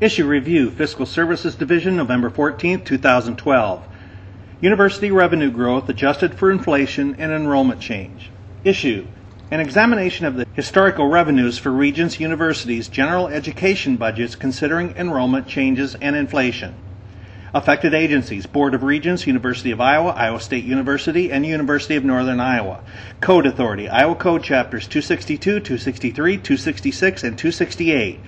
Issue Review, Fiscal Services Division, November 14, 2012. University revenue growth adjusted for inflation and enrollment change. Issue An examination of the historical revenues for Regents University's general education budgets considering enrollment changes and inflation. Affected agencies Board of Regents, University of Iowa, Iowa State University, and University of Northern Iowa. Code Authority, Iowa Code Chapters 262, 263, 266, and 268.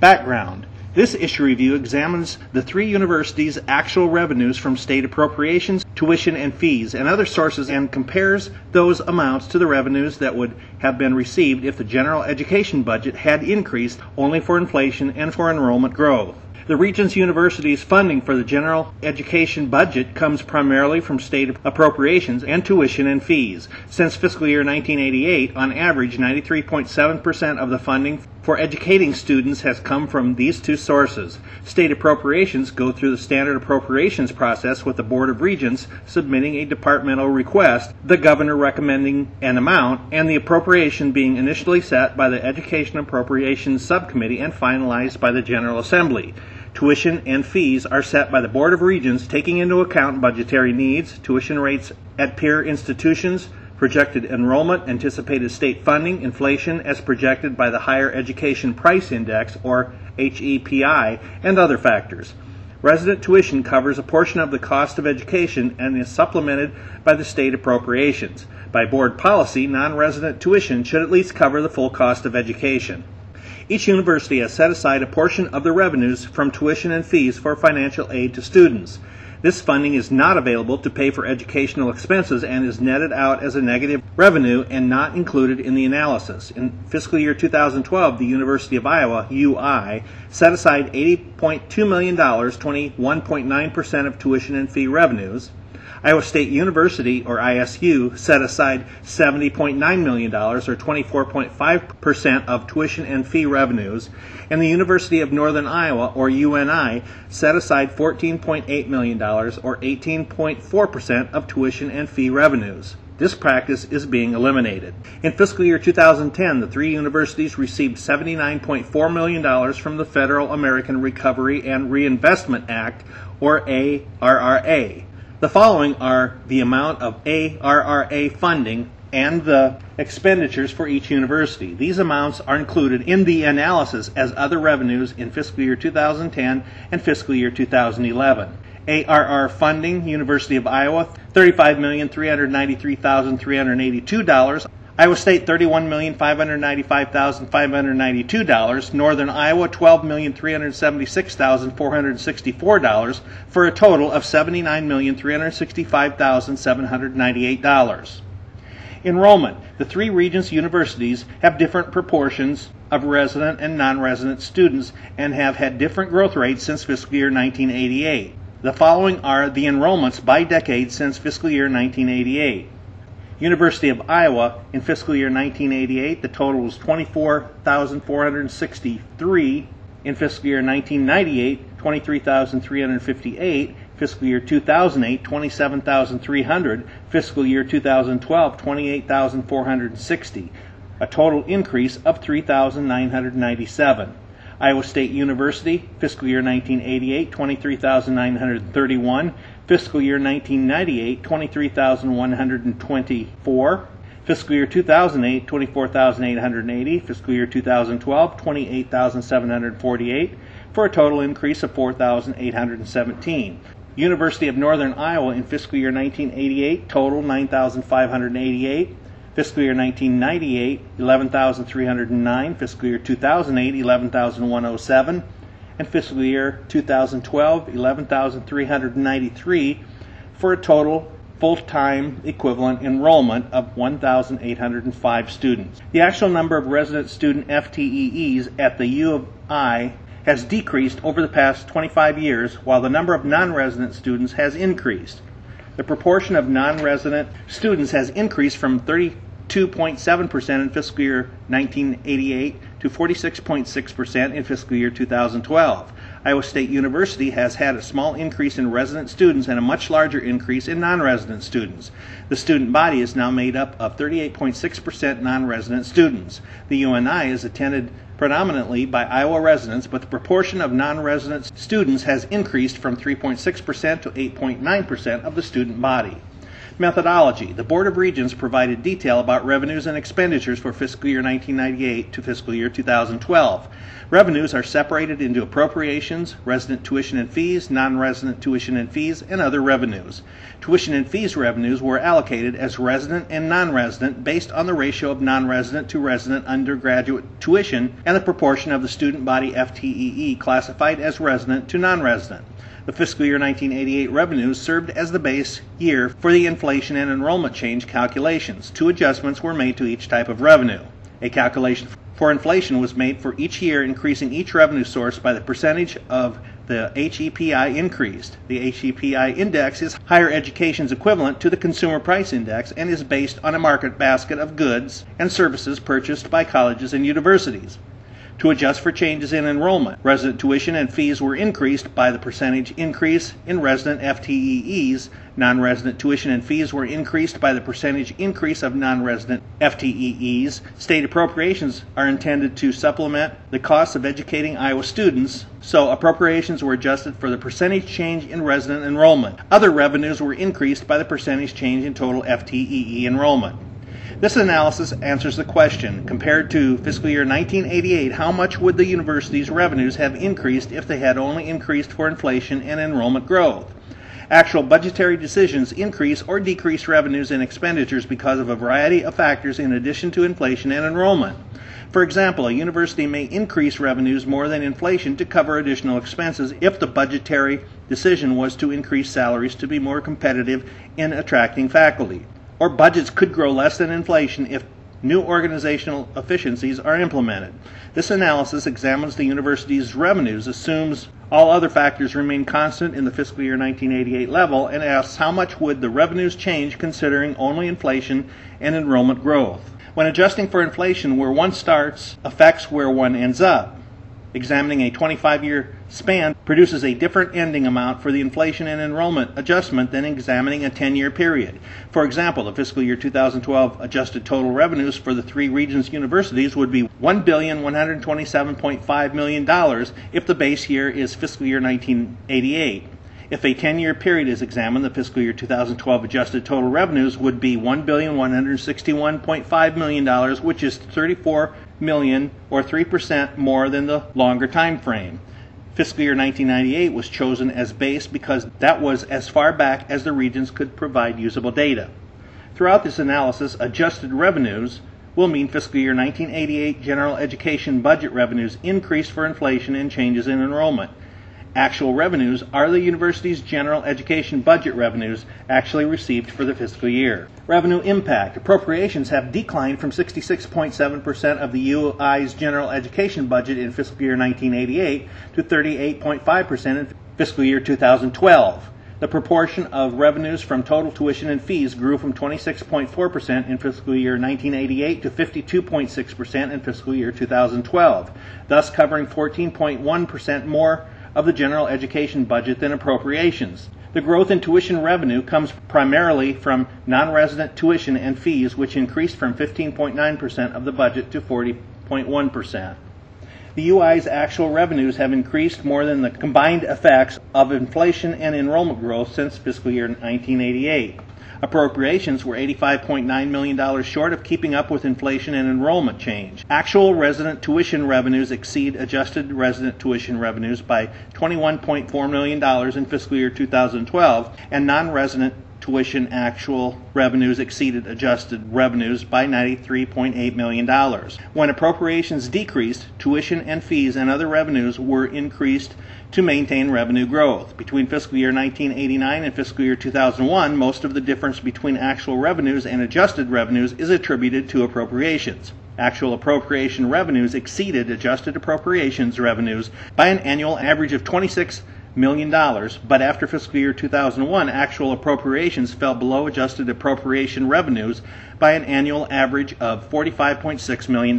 Background This issue review examines the three universities' actual revenues from state appropriations, tuition, and fees, and other sources and compares those amounts to the revenues that would have been received if the general education budget had increased only for inflation and for enrollment growth. The Regents University's funding for the general education budget comes primarily from state appropriations and tuition and fees. Since fiscal year 1988, on average, 93.7% of the funding for educating students has come from these two sources. State appropriations go through the standard appropriations process with the Board of Regents submitting a departmental request, the governor recommending an amount, and the appropriation being initially set by the Education Appropriations Subcommittee and finalized by the General Assembly. Tuition and fees are set by the Board of Regents taking into account budgetary needs, tuition rates at peer institutions, projected enrollment, anticipated state funding, inflation as projected by the Higher Education Price Index, or HEPI, and other factors. Resident tuition covers a portion of the cost of education and is supplemented by the state appropriations. By board policy, non resident tuition should at least cover the full cost of education. Each university has set aside a portion of the revenues from tuition and fees for financial aid to students. This funding is not available to pay for educational expenses and is netted out as a negative revenue and not included in the analysis. In fiscal year 2012, the University of Iowa, UI, set aside $80.2 million, 21.9% of tuition and fee revenues. Iowa State University, or ISU, set aside $70.9 million, or 24.5% of tuition and fee revenues, and the University of Northern Iowa, or UNI, set aside $14.8 million, or 18.4% of tuition and fee revenues. This practice is being eliminated. In fiscal year 2010, the three universities received $79.4 million from the Federal American Recovery and Reinvestment Act, or ARRA. The following are the amount of ARRA funding and the expenditures for each university. These amounts are included in the analysis as other revenues in fiscal year 2010 and fiscal year 2011. ARR funding, University of Iowa, $35,393,382. Iowa State, $31,595,592. Northern Iowa, $12,376,464 for a total of $79,365,798. Enrollment. The three Regents universities have different proportions of resident and non resident students and have had different growth rates since fiscal year 1988. The following are the enrollments by decade since fiscal year 1988. University of Iowa in fiscal year 1988, the total was 24,463. In fiscal year 1998, 23,358. Fiscal year 2008, 27,300. Fiscal year 2012, 28,460. A total increase of 3,997. Iowa State University, fiscal year 1988, 23,931. Fiscal year 1998, 23,124. Fiscal year 2008, 24,880. Fiscal year 2012, 28,748, for a total increase of 4,817. University of Northern Iowa in fiscal year 1988, total 9,588. Fiscal year 1998, 11,309. Fiscal year 2008, 11,107. And fiscal year 2012, 11,393 for a total full-time equivalent enrollment of 1,805 students. The actual number of resident student FTEs at the U of I has decreased over the past 25 years, while the number of non-resident students has increased. The proportion of non-resident students has increased from 30 2.7% in fiscal year 1988 to 46.6% in fiscal year 2012. Iowa State University has had a small increase in resident students and a much larger increase in non resident students. The student body is now made up of 38.6% non resident students. The UNI is attended predominantly by Iowa residents, but the proportion of non resident students has increased from 3.6% to 8.9% of the student body. Methodology The Board of Regents provided detail about revenues and expenditures for fiscal year 1998 to fiscal year 2012. Revenues are separated into appropriations, resident tuition and fees, non resident tuition and fees, and other revenues. Tuition and fees revenues were allocated as resident and non resident based on the ratio of non resident to resident undergraduate tuition and the proportion of the student body FTEE classified as resident to non resident. The fiscal year 1988 revenues served as the base year for the inflation and enrollment change calculations. Two adjustments were made to each type of revenue. A calculation for inflation was made for each year, increasing each revenue source by the percentage of the HEPI increased. The HEPI index is higher education's equivalent to the consumer price index and is based on a market basket of goods and services purchased by colleges and universities to adjust for changes in enrollment. Resident tuition and fees were increased by the percentage increase in resident FTEEs. Non resident tuition and fees were increased by the percentage increase of non resident FTEEs. State appropriations are intended to supplement the costs of educating Iowa students, so appropriations were adjusted for the percentage change in resident enrollment. Other revenues were increased by the percentage change in total FTEE enrollment. This analysis answers the question compared to fiscal year 1988, how much would the university's revenues have increased if they had only increased for inflation and enrollment growth? Actual budgetary decisions increase or decrease revenues and expenditures because of a variety of factors in addition to inflation and enrollment. For example, a university may increase revenues more than inflation to cover additional expenses if the budgetary decision was to increase salaries to be more competitive in attracting faculty or budgets could grow less than inflation if new organizational efficiencies are implemented. This analysis examines the university's revenues, assumes all other factors remain constant in the fiscal year 1988 level, and asks how much would the revenues change considering only inflation and enrollment growth. When adjusting for inflation, where one starts affects where one ends up. Examining a 25 year span produces a different ending amount for the inflation and enrollment adjustment than examining a 10 year period. For example, the fiscal year 2012 adjusted total revenues for the three Regents' universities would be $1,127.5 million if the base year is fiscal year 1988. If a 10 year period is examined, the fiscal year 2012 adjusted total revenues would be $1,161.5 million, which is 34 million or 3% more than the longer time frame. Fiscal year 1998 was chosen as base because that was as far back as the Regents could provide usable data. Throughout this analysis, adjusted revenues will mean fiscal year 1988 general education budget revenues increased for inflation and changes in enrollment. Actual revenues are the university's general education budget revenues actually received for the fiscal year. Revenue impact. Appropriations have declined from 66.7% of the UI's general education budget in fiscal year 1988 to 38.5% in fiscal year 2012. The proportion of revenues from total tuition and fees grew from 26.4% in fiscal year 1988 to 52.6% in fiscal year 2012, thus covering 14.1% more of the general education budget than appropriations. The growth in tuition revenue comes primarily from non resident tuition and fees, which increased from 15.9% of the budget to 40.1%. The UI's actual revenues have increased more than the combined effects of inflation and enrollment growth since fiscal year 1988. Appropriations were $85.9 million short of keeping up with inflation and enrollment change. Actual resident tuition revenues exceed adjusted resident tuition revenues by $21.4 million in fiscal year 2012, and non resident tuition actual revenues exceeded adjusted revenues by $93.8 million. When appropriations decreased, tuition and fees and other revenues were increased to maintain revenue growth. Between fiscal year 1989 and fiscal year 2001, most of the difference between actual revenues and adjusted revenues is attributed to appropriations. Actual appropriation revenues exceeded adjusted appropriations revenues by an annual average of 26 million dollars, but after fiscal year 2001, actual appropriations fell below adjusted appropriation revenues by an annual average of $45.6 million.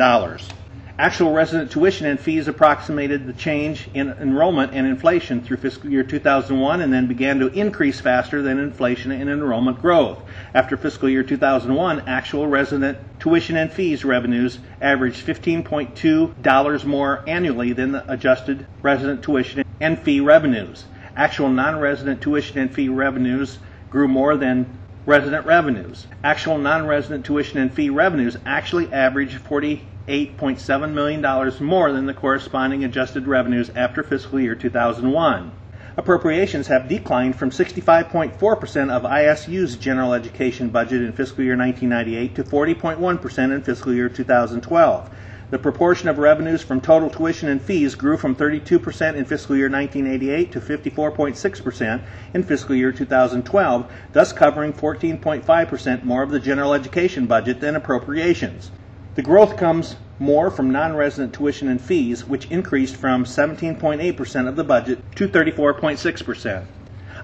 Actual resident tuition and fees approximated the change in enrollment and inflation through fiscal year 2001 and then began to increase faster than inflation and enrollment growth. After fiscal year 2001, actual resident tuition and fees revenues averaged $15.2 more annually than the adjusted resident tuition and fee revenues. Actual non-resident tuition and fee revenues grew more than resident revenues. Actual non-resident tuition and fee revenues actually averaged 40 $8.7 million more than the corresponding adjusted revenues after fiscal year 2001. Appropriations have declined from 65.4% of ISU's general education budget in fiscal year 1998 to 40.1% in fiscal year 2012. The proportion of revenues from total tuition and fees grew from 32% in fiscal year 1988 to 54.6% in fiscal year 2012, thus covering 14.5% more of the general education budget than appropriations. The growth comes more from non-resident tuition and fees, which increased from 17.8% of the budget to 34.6%.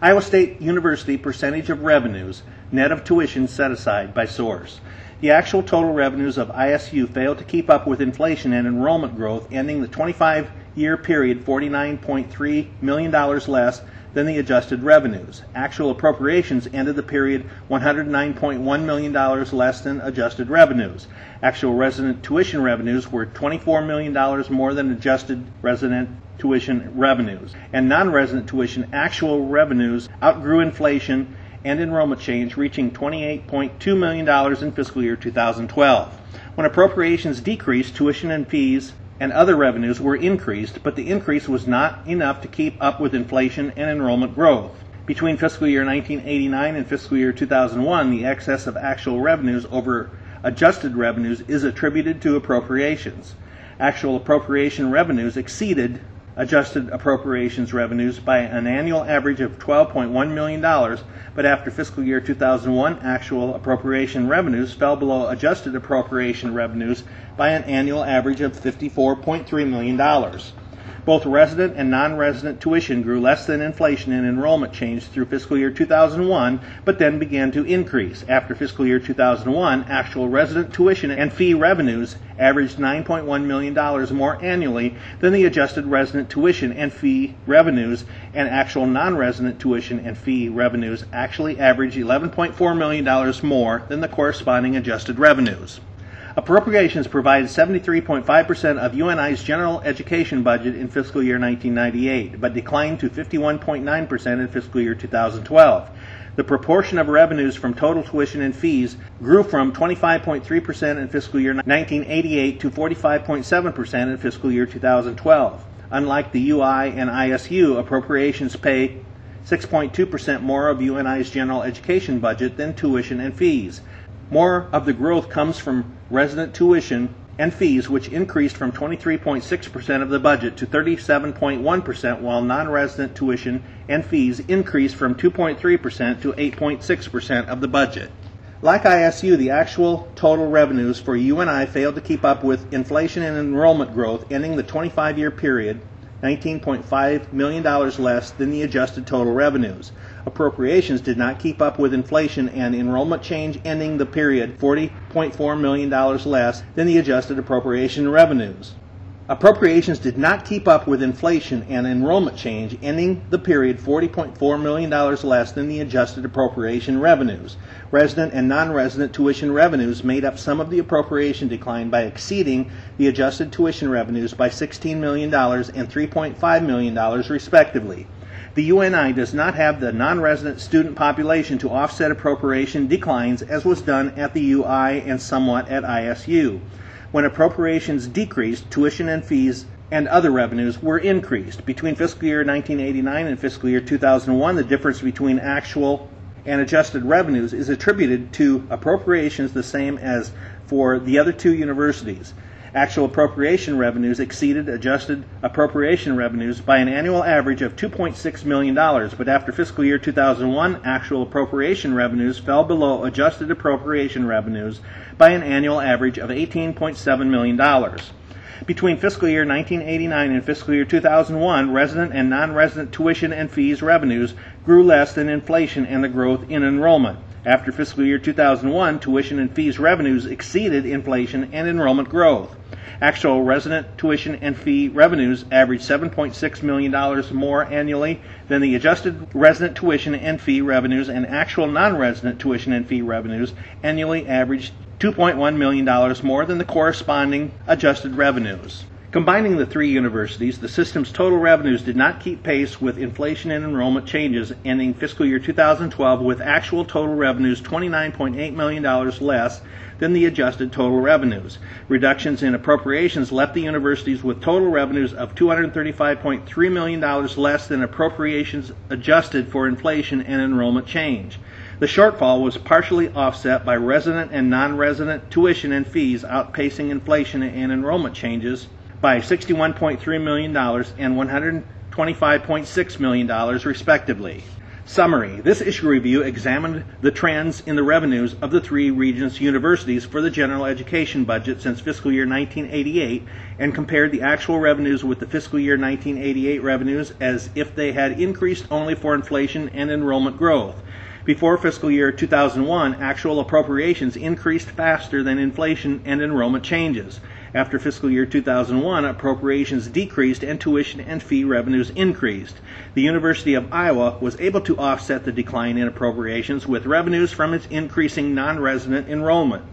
Iowa State University percentage of revenues, net of tuition set aside by source. The actual total revenues of ISU failed to keep up with inflation and enrollment growth, ending the 25 year period $49.3 million less than the adjusted revenues. Actual appropriations ended the period $109.1 million less than adjusted revenues. Actual resident tuition revenues were $24 million more than adjusted resident tuition revenues. And non resident tuition actual revenues outgrew inflation and enrollment change, reaching $28.2 million in fiscal year 2012. When appropriations decreased, tuition and fees and other revenues were increased, but the increase was not enough to keep up with inflation and enrollment growth. Between fiscal year 1989 and fiscal year 2001, the excess of actual revenues over adjusted revenues is attributed to appropriations. Actual appropriation revenues exceeded adjusted appropriations revenues by an annual average of $12.1 million, but after fiscal year 2001, actual appropriation revenues fell below adjusted appropriation revenues by an annual average of $54.3 million. Both resident and non-resident tuition grew less than inflation and enrollment changed through fiscal year 2001, but then began to increase. After fiscal year 2001, actual resident tuition and fee revenues averaged $9.1 million more annually than the adjusted resident tuition and fee revenues, and actual non-resident tuition and fee revenues actually averaged $11.4 million more than the corresponding adjusted revenues. Appropriations provided 73.5% of UNI's general education budget in fiscal year 1998, but declined to 51.9% in fiscal year 2012. The proportion of revenues from total tuition and fees grew from 25.3% in fiscal year 1988 to 45.7% in fiscal year 2012. Unlike the UI and ISU, appropriations pay 6.2% more of UNI's general education budget than tuition and fees. More of the growth comes from resident tuition and fees, which increased from 23.6% of the budget to 37.1%, while non resident tuition and fees increased from 2.3% to 8.6% of the budget. Like ISU, the actual total revenues for UNI failed to keep up with inflation and enrollment growth, ending the 25 year period $19.5 million less than the adjusted total revenues. Appropriations did not keep up with inflation and enrollment change, ending the period $40.4 million less than the adjusted appropriation revenues. Appropriations did not keep up with inflation and enrollment change, ending the period $40.4 million less than the adjusted appropriation revenues. Resident and non resident tuition revenues made up some of the appropriation decline by exceeding the adjusted tuition revenues by $16 million and $3.5 million, respectively. The UNI does not have the non resident student population to offset appropriation declines as was done at the UI and somewhat at ISU. When appropriations decreased, tuition and fees and other revenues were increased. Between fiscal year 1989 and fiscal year 2001, the difference between actual and adjusted revenues is attributed to appropriations the same as for the other two universities. Actual appropriation revenues exceeded adjusted appropriation revenues by an annual average of $2.6 million, but after fiscal year 2001, actual appropriation revenues fell below adjusted appropriation revenues by an annual average of $18.7 million. Between fiscal year 1989 and fiscal year 2001, resident and non resident tuition and fees revenues grew less than inflation and the growth in enrollment. After fiscal year 2001, tuition and fees revenues exceeded inflation and enrollment growth. Actual resident tuition and fee revenues averaged $7.6 million more annually than the adjusted resident tuition and fee revenues, and actual non resident tuition and fee revenues annually averaged $2.1 million more than the corresponding adjusted revenues. Combining the three universities, the system's total revenues did not keep pace with inflation and enrollment changes, ending fiscal year 2012 with actual total revenues $29.8 million less than the adjusted total revenues. Reductions in appropriations left the universities with total revenues of $235.3 million less than appropriations adjusted for inflation and enrollment change. The shortfall was partially offset by resident and non resident tuition and fees outpacing inflation and enrollment changes by $61.3 million and $125.6 million, respectively. Summary This issue review examined the trends in the revenues of the three Regents universities for the general education budget since fiscal year 1988 and compared the actual revenues with the fiscal year 1988 revenues as if they had increased only for inflation and enrollment growth. Before fiscal year 2001, actual appropriations increased faster than inflation and enrollment changes. After fiscal year 2001, appropriations decreased and tuition and fee revenues increased. The University of Iowa was able to offset the decline in appropriations with revenues from its increasing non resident enrollment.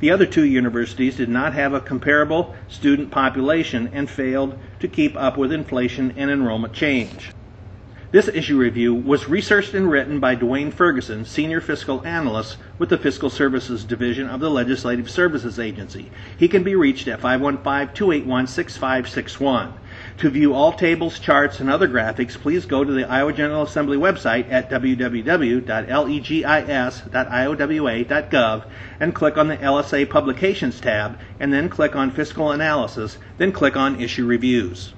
The other two universities did not have a comparable student population and failed to keep up with inflation and enrollment change. This issue review was researched and written by Dwayne Ferguson, Senior Fiscal Analyst with the Fiscal Services Division of the Legislative Services Agency. He can be reached at 515 281 6561. To view all tables, charts, and other graphics, please go to the Iowa General Assembly website at www.legis.iowa.gov and click on the LSA Publications tab, and then click on Fiscal Analysis, then click on Issue Reviews.